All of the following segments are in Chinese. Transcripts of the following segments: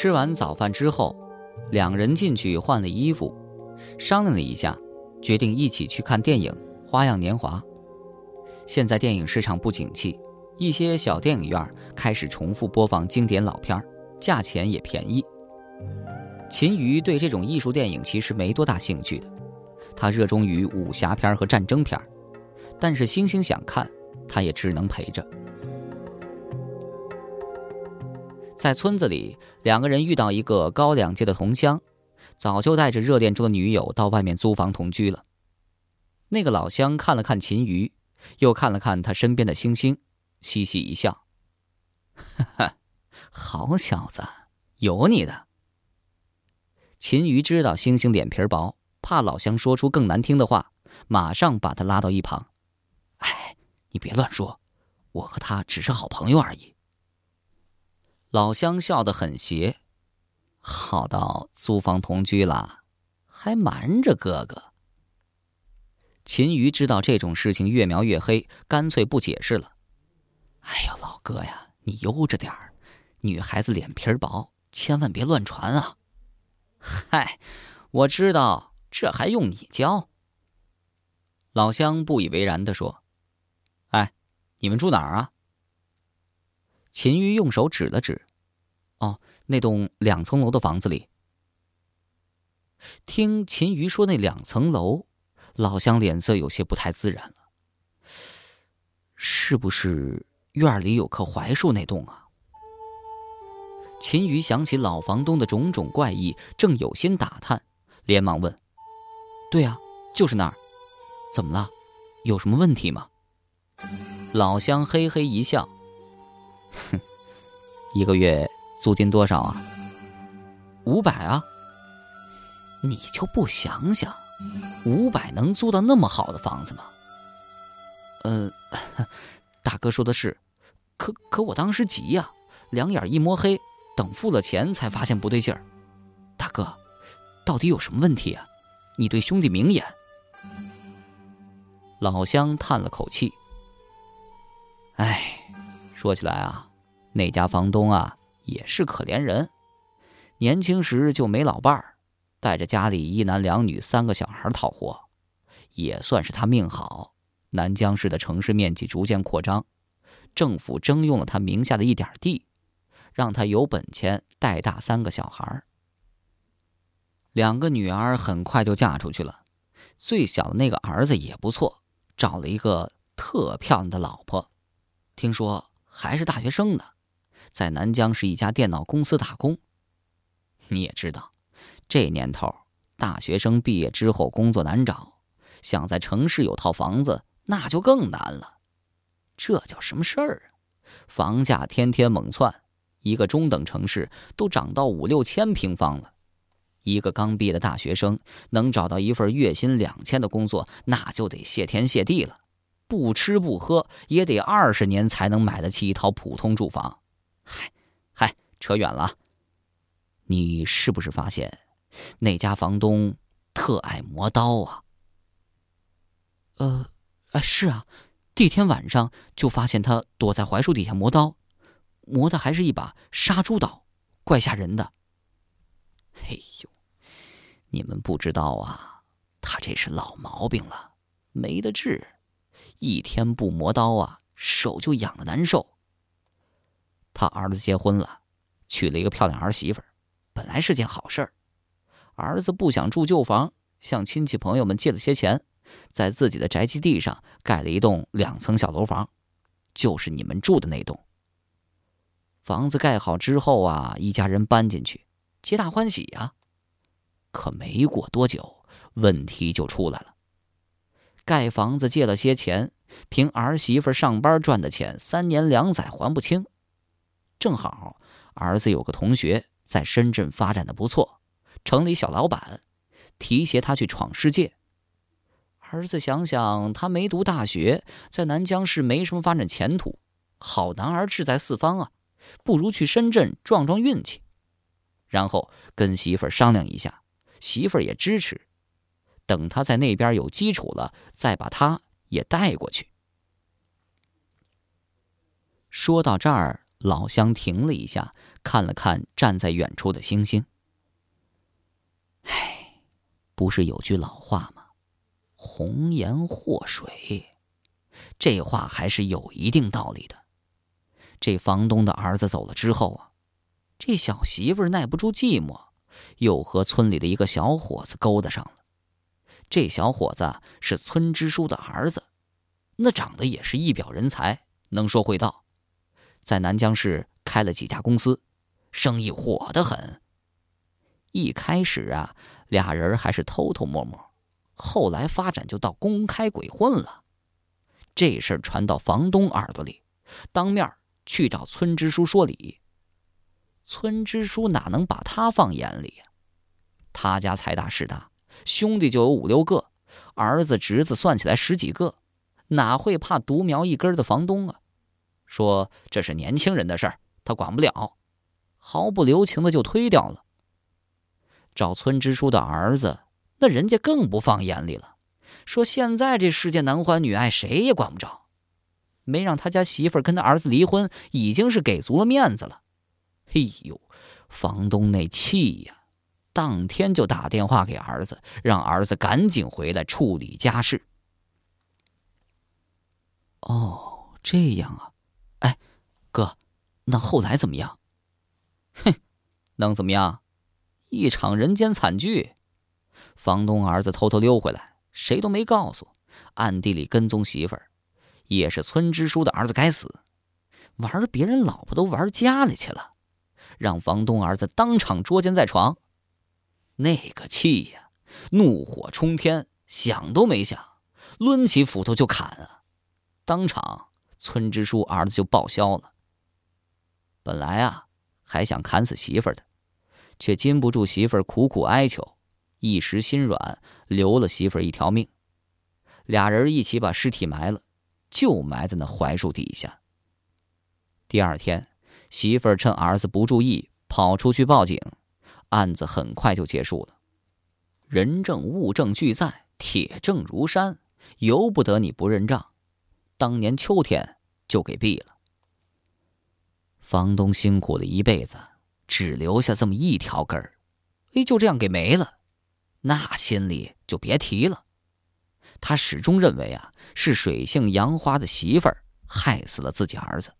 吃完早饭之后，两人进去换了衣服，商量了一下，决定一起去看电影《花样年华》。现在电影市场不景气，一些小电影院开始重复播放经典老片儿价钱也便宜。秦瑜对这种艺术电影其实没多大兴趣的，他热衷于武侠片和战争片但是星星想看，他也只能陪着。在村子里，两个人遇到一个高两届的同乡，早就带着热恋中的女友到外面租房同居了。那个老乡看了看秦瑜，又看了看他身边的星星，嘻嘻一笑：“哈哈，好小子，有你的。”秦瑜知道星星脸皮薄，怕老乡说出更难听的话，马上把他拉到一旁：“哎，你别乱说，我和他只是好朋友而已。”老乡笑得很邪，好到租房同居了，还瞒着哥哥。秦瑜知道这种事情越描越黑，干脆不解释了。哎呦，老哥呀，你悠着点儿，女孩子脸皮薄，千万别乱传啊！嗨，我知道，这还用你教？老乡不以为然的说：“哎，你们住哪儿啊？”秦玉用手指了指，哦，那栋两层楼的房子里。听秦瑜说那两层楼，老乡脸色有些不太自然了。是不是院里有棵槐树那栋啊？秦瑜想起老房东的种种怪异，正有心打探，连忙问：“对啊，就是那儿，怎么了？有什么问题吗？”老乡嘿嘿一笑。哼，一个月租金多少啊？五百啊。你就不想想，五百能租到那么好的房子吗？呃，大哥说的是，可可我当时急呀，两眼一摸黑，等付了钱才发现不对劲儿。大哥，到底有什么问题啊？你对兄弟明言。老乡叹了口气，哎。说起来啊，那家房东啊也是可怜人，年轻时就没老伴儿，带着家里一男两女三个小孩讨活，也算是他命好。南江市的城市面积逐渐扩张，政府征用了他名下的一点地，让他有本钱带大三个小孩。两个女儿很快就嫁出去了，最小的那个儿子也不错，找了一个特漂亮的老婆，听说。还是大学生呢，在南疆是一家电脑公司打工。你也知道，这年头大学生毕业之后工作难找，想在城市有套房子那就更难了。这叫什么事儿啊？房价天天猛窜，一个中等城市都涨到五六千平方了。一个刚毕业的大学生能找到一份月薪两千的工作，那就得谢天谢地了。不吃不喝也得二十年才能买得起一套普通住房，扯远了。你是不是发现那家房东特爱磨刀啊？呃，哎，是啊，第一天晚上就发现他躲在槐树底下磨刀，磨的还是一把杀猪刀，怪吓人的。哎呦，你们不知道啊，他这是老毛病了，没得治。一天不磨刀啊，手就痒的难受。他儿子结婚了，娶了一个漂亮儿媳妇，本来是件好事儿。儿子不想住旧房，向亲戚朋友们借了些钱，在自己的宅基地上盖了一栋两层小楼房，就是你们住的那栋。房子盖好之后啊，一家人搬进去，皆大欢喜呀。可没过多久，问题就出来了。盖房子借了些钱，凭儿媳妇上班赚的钱，三年两载还不清。正好儿子有个同学在深圳发展的不错，城里小老板，提携他去闯世界。儿子想想，他没读大学，在南江市没什么发展前途，好男儿志在四方啊，不如去深圳撞撞运气。然后跟媳妇儿商量一下，媳妇儿也支持。等他在那边有基础了，再把他也带过去。说到这儿，老乡停了一下，看了看站在远处的星星。唉，不是有句老话吗？“红颜祸水”，这话还是有一定道理的。这房东的儿子走了之后啊，这小媳妇耐不住寂寞，又和村里的一个小伙子勾搭上了。这小伙子是村支书的儿子，那长得也是一表人才，能说会道。在南江市开了几家公司，生意火得很。一开始啊，俩人还是偷偷摸摸，后来发展就到公开鬼混了。这事儿传到房东耳朵里，当面去找村支书说理。村支书哪能把他放眼里？他家财大势大，兄弟就有五六个，儿子侄子算起来十几个，哪会怕独苗一根的房东啊？说这是年轻人的事儿，他管不了，毫不留情的就推掉了。找村支书的儿子，那人家更不放眼里了，说现在这世界男欢女爱，谁也管不着，没让他家媳妇跟他儿子离婚，已经是给足了面子了。嘿呦，房东那气呀，当天就打电话给儿子，让儿子赶紧回来处理家事。哦，这样啊。哎，哥，那后来怎么样？哼，能怎么样？一场人间惨剧。房东儿子偷偷溜回来，谁都没告诉，暗地里跟踪媳妇儿，也是村支书的儿子该死，玩别人老婆都玩家里去了，让房东儿子当场捉奸在床。那个气呀，怒火冲天，想都没想，抡起斧头就砍啊，当场。村支书儿子就报销了。本来啊，还想砍死媳妇儿的，却禁不住媳妇儿苦苦哀求，一时心软，留了媳妇儿一条命。俩人一起把尸体埋了，就埋在那槐树底下。第二天，媳妇儿趁儿子不注意，跑出去报警，案子很快就结束了。人证物证俱在，铁证如山，由不得你不认账。当年秋天就给毙了。房东辛苦了一辈子，只留下这么一条根儿，哎，就这样给没了，那心里就别提了。他始终认为啊，是水性杨花的媳妇儿害死了自己儿子，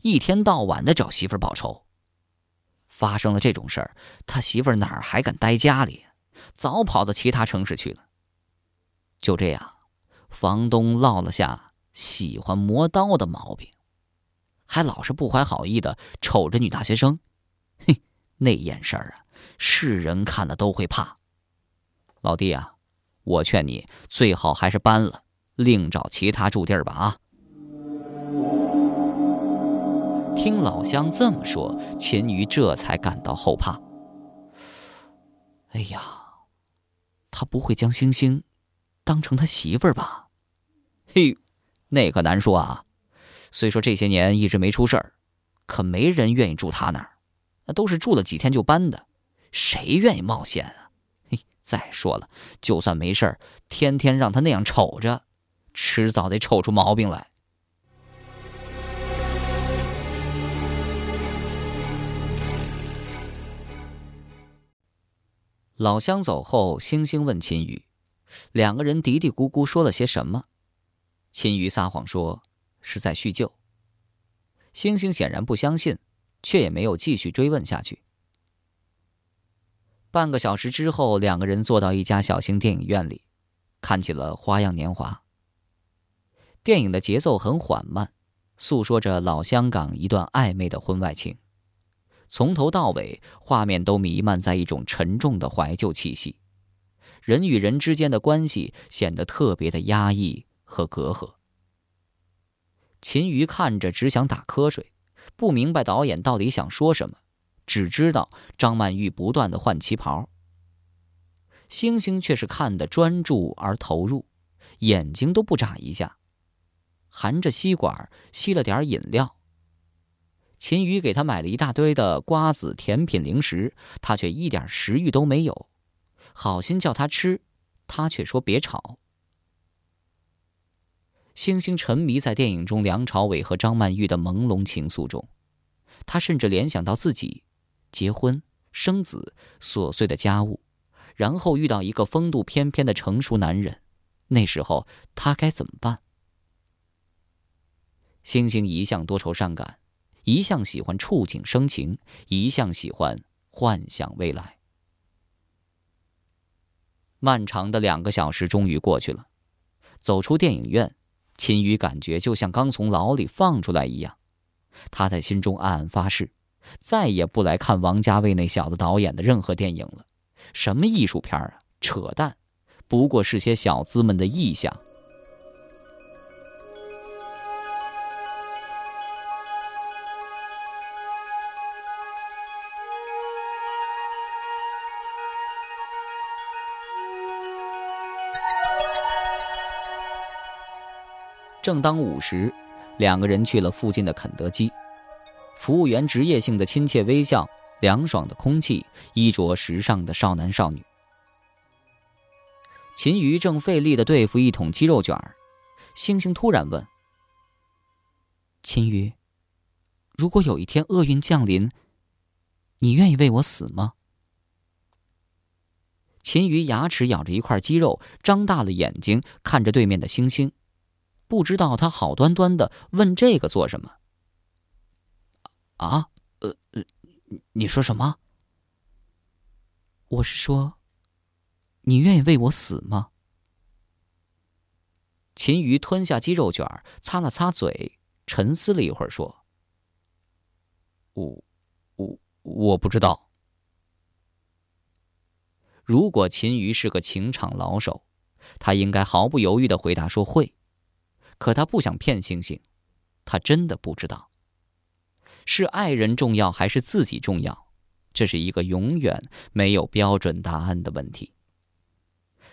一天到晚的找媳妇儿报仇。发生了这种事儿，他媳妇儿哪儿还敢待家里，早跑到其他城市去了。就这样，房东落了下。喜欢磨刀的毛病，还老是不怀好意的瞅着女大学生，嘿，那眼神啊，是人看了都会怕。老弟啊，我劝你最好还是搬了，另找其他住地儿吧啊！听老乡这么说，秦瑜这才感到后怕。哎呀，他不会将星星当成他媳妇儿吧？嘿。那可难说啊，虽说这些年一直没出事儿，可没人愿意住他那儿，那都是住了几天就搬的，谁愿意冒险啊？嘿，再说了，就算没事儿，天天让他那样瞅着，迟早得瞅出毛病来。老乡走后，星星问秦宇，两个人嘀嘀咕咕说了些什么？秦瑜撒谎说是在叙旧。星星显然不相信，却也没有继续追问下去。半个小时之后，两个人坐到一家小型电影院里，看起了《花样年华》。电影的节奏很缓慢，诉说着老香港一段暧昧的婚外情。从头到尾，画面都弥漫在一种沉重的怀旧气息，人与人之间的关系显得特别的压抑。和隔阂，秦瑜看着只想打瞌睡，不明白导演到底想说什么，只知道张曼玉不断的换旗袍。星星却是看得专注而投入，眼睛都不眨一下，含着吸管吸了点饮料。秦瑜给他买了一大堆的瓜子、甜品、零食，他却一点食欲都没有，好心叫他吃，他却说别吵。星星沉迷在电影中梁朝伟和张曼玉的朦胧情愫中，他甚至联想到自己结婚、生子、琐碎的家务，然后遇到一个风度翩翩的成熟男人，那时候他该怎么办？星星一向多愁善感，一向喜欢触景生情，一向喜欢幻想未来。漫长的两个小时终于过去了，走出电影院，秦宇感觉就像刚从牢里放出来一样。他在心中暗暗发誓，再也不来看王家卫那小子导演的任何电影了。什么艺术片啊，扯淡，不过是些小资们的臆想。正当午时，两个人去了附近的肯德基。服务员职业性的亲切微笑，凉爽的空气，衣着时尚的少男少女。秦瑜正费力的对付一桶鸡肉卷儿，星星突然问：“秦瑜，如果有一天厄运降临，你愿意为我死吗？”秦瑜牙齿咬着一块鸡肉，张大了眼睛看着对面的星星。不知道他好端端的问这个做什么？啊，呃呃，你说什么？我是说，你愿意为我死吗？秦瑜吞下鸡肉卷，擦了擦嘴，沉思了一会儿，说：“我，我，我不知道。”如果秦瑜是个情场老手，他应该毫不犹豫的回答说会。可他不想骗星星，他真的不知道，是爱人重要还是自己重要，这是一个永远没有标准答案的问题。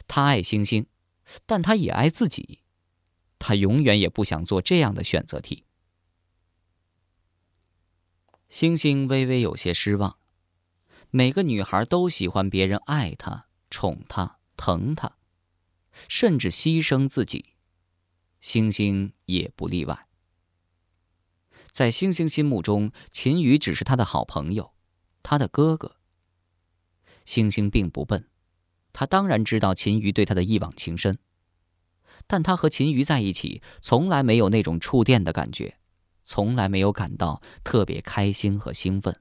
他爱星星，但他也爱自己，他永远也不想做这样的选择题。星星微微有些失望，每个女孩都喜欢别人爱她、宠她、疼她，甚至牺牲自己。星星也不例外。在星星心目中，秦宇只是他的好朋友，他的哥哥。星星并不笨，他当然知道秦宇对他的一往情深，但他和秦宇在一起，从来没有那种触电的感觉，从来没有感到特别开心和兴奋。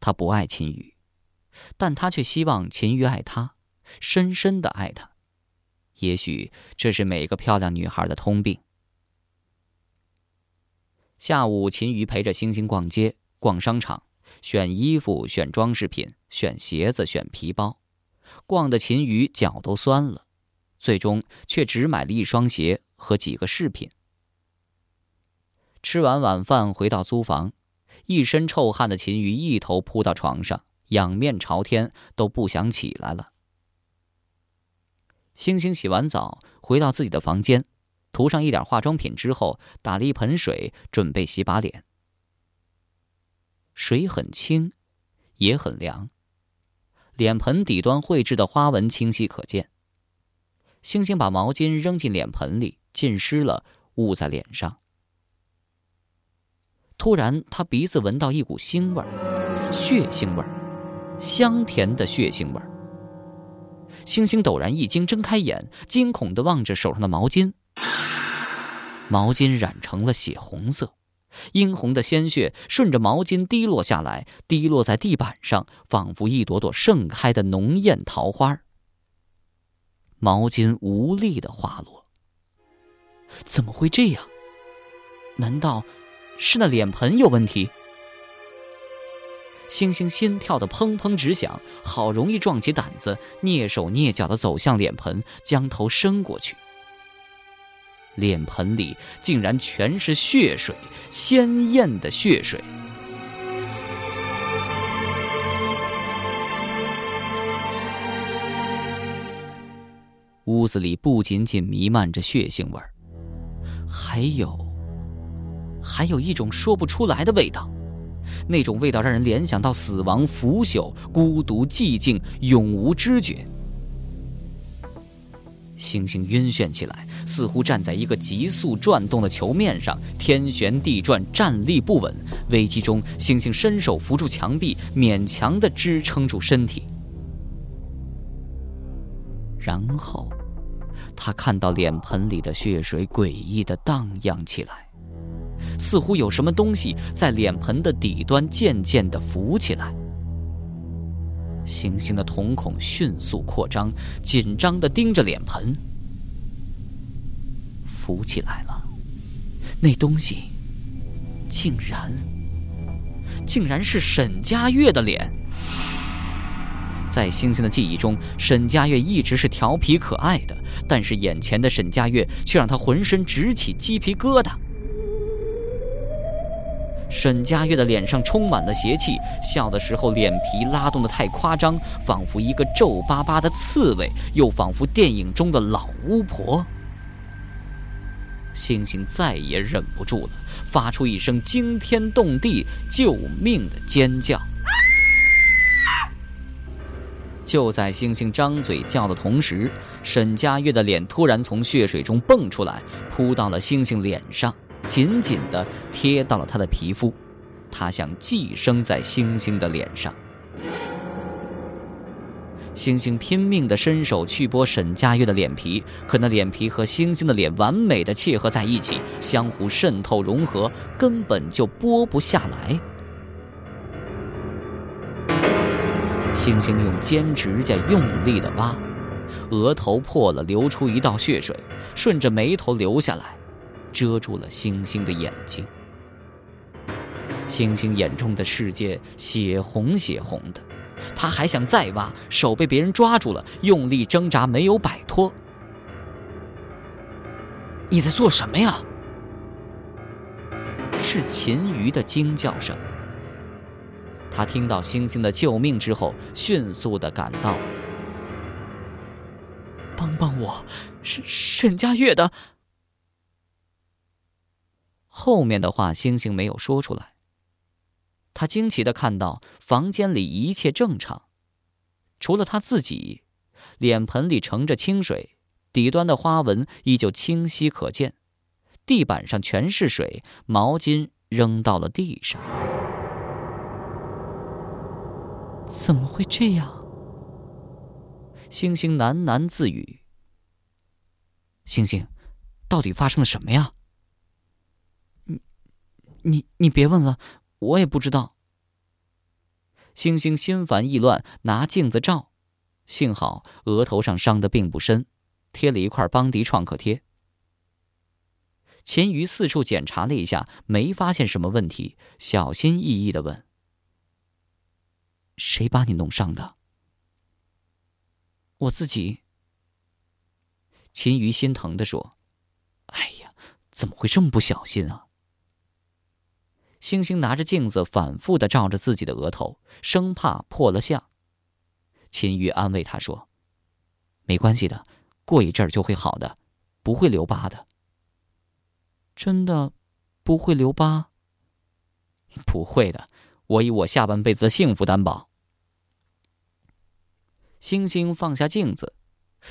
他不爱秦宇，但他却希望秦宇爱他，深深的爱他。也许这是每个漂亮女孩的通病。下午，秦瑜陪着星星逛街、逛商场，选衣服、选装饰品、选鞋子、选皮包，逛的秦瑜脚都酸了，最终却只买了一双鞋和几个饰品。吃完晚饭，回到租房，一身臭汗的秦瑜一头扑到床上，仰面朝天，都不想起来了。星星洗完澡，回到自己的房间，涂上一点化妆品之后，打了一盆水，准备洗把脸。水很清，也很凉，脸盆底端绘制的花纹清晰可见。星星把毛巾扔进脸盆里，浸湿了，捂在脸上。突然，他鼻子闻到一股腥味儿，血腥味儿，香甜的血腥味儿。星星陡然一惊，睁开眼，惊恐地望着手上的毛巾。毛巾染成了血红色，殷红的鲜血顺着毛巾滴落下来，滴落在地板上，仿佛一朵朵盛开的浓艳桃花。毛巾无力地滑落。怎么会这样？难道是那脸盆有问题？星星心跳的砰砰直响，好容易壮起胆子，蹑手蹑脚的走向脸盆，将头伸过去。脸盆里竟然全是血水，鲜艳的血水。屋子里不仅仅弥漫着血腥味儿，还有，还有一种说不出来的味道。那种味道让人联想到死亡、腐朽、孤独、寂静、永无知觉。星星晕眩起来，似乎站在一个急速转动的球面上，天旋地转，站立不稳。危机中，星星伸手扶住墙壁，勉强地支撑住身体。然后，他看到脸盆里的血水诡异地荡漾起来，似乎有什么东西在脸盆的底端渐渐地浮起来。星星的瞳孔迅速扩张，紧张地盯着脸盆。浮起来了，那东西竟然，竟然是沈佳悦的脸。在星星的记忆中，沈佳悦一直是调皮可爱的，但是眼前的沈佳悦却让他浑身直起鸡皮疙瘩。沈佳悦的脸上充满了邪气，笑的时候脸皮拉动的太夸张，仿佛一个皱巴巴的刺猬，又仿佛电影中的老巫婆。星星再也忍不住了，发出一声惊天动地、救命的尖叫。就在星星张嘴叫的同时，沈佳悦的脸突然从血水中蹦出来，扑到了星星脸上。紧紧地贴到了他的皮肤，他想寄生在星星的脸上。星星拼命地伸手去剥沈佳悦的脸皮，可那脸皮和星星的脸完美的契合在一起，相互渗透融合，根本就剥不下来。星星用尖指甲用力地挖，额头破了，流出一道血水，顺着眉头流下来。遮住了星星的眼睛，星星眼中的世界血红血红的，他还想再挖，手被别人抓住了，用力挣扎，没有摆脱。你在做什么呀？是秦瑜的惊叫声。他听到星星的救命之后，迅速的赶到，帮帮我，沈沈佳悦的。后面的话，星星没有说出来。他惊奇的看到房间里一切正常，除了他自己，脸盆里盛着清水，底端的花纹依旧清晰可见，地板上全是水，毛巾扔到了地上。怎么会这样？星星喃喃自语：“星星，到底发生了什么呀？”你你别问了，我也不知道。星星心烦意乱，拿镜子照，幸好额头上伤的并不深，贴了一块邦迪创可贴。秦瑜四处检查了一下，没发现什么问题，小心翼翼的问：“谁把你弄伤的？”我自己。秦瑜心疼的说：“哎呀，怎么会这么不小心啊？”星星拿着镜子反复的照着自己的额头，生怕破了相。秦玉安慰他说：“没关系的，过一阵儿就会好的，不会留疤的。”真的，不会留疤？不会的，我以我下半辈子的幸福担保。星星放下镜子，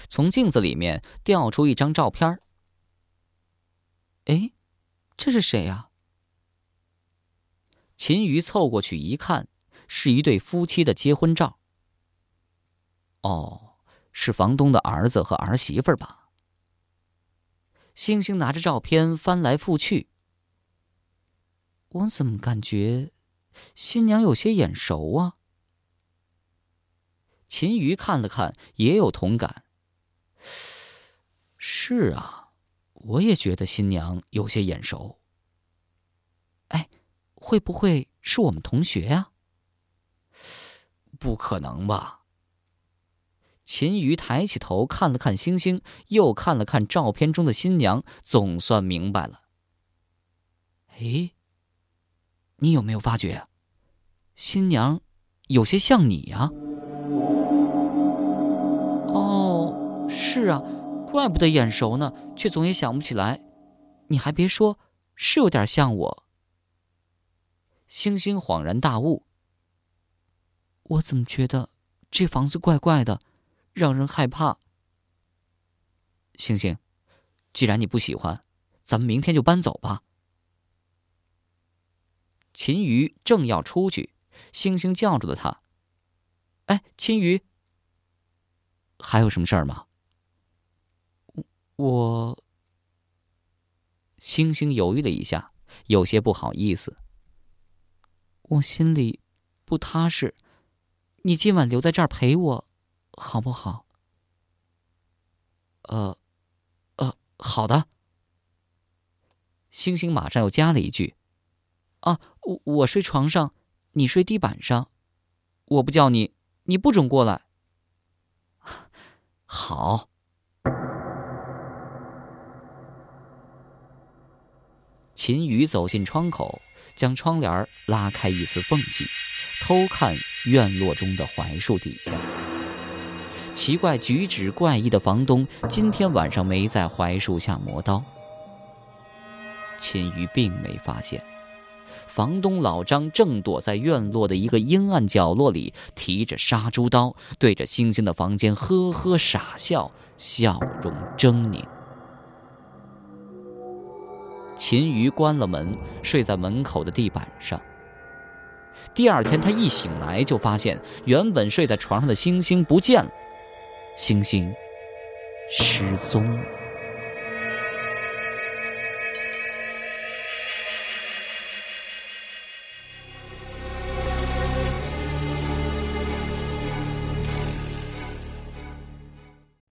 从镜子里面掉出一张照片哎，这是谁啊？秦瑜凑过去一看，是一对夫妻的结婚照。哦，是房东的儿子和儿媳妇吧？星星拿着照片翻来覆去，我怎么感觉新娘有些眼熟啊？秦瑜看了看，也有同感。是啊，我也觉得新娘有些眼熟。会不会是我们同学呀？不可能吧！秦瑜抬起头看了看星星，又看了看照片中的新娘，总算明白了。哎，你有没有发觉，新娘有些像你呀？哦，是啊，怪不得眼熟呢，却总也想不起来。你还别说，是有点像我。星星恍然大悟：“我怎么觉得这房子怪怪的，让人害怕？”星星，既然你不喜欢，咱们明天就搬走吧。秦瑜正要出去，星星叫住了他：“哎，秦瑜，还有什么事儿吗？”我……星星犹豫了一下，有些不好意思。我心里不踏实，你今晚留在这儿陪我，好不好？呃，呃，好的。星星马上又加了一句：“啊，我我睡床上，你睡地板上，我不叫你，你不准过来。”好。秦宇走进窗口，将窗帘拉开一丝缝隙，偷看院落中的槐树底下。奇怪、举止怪异的房东今天晚上没在槐树下磨刀。秦宇并没发现，房东老张正躲在院落的一个阴暗角落里，提着杀猪刀，对着星星的房间呵呵傻笑，笑容狰狞。秦瑜关了门，睡在门口的地板上。第二天，他一醒来就发现原本睡在床上的星星不见了，星星失踪了。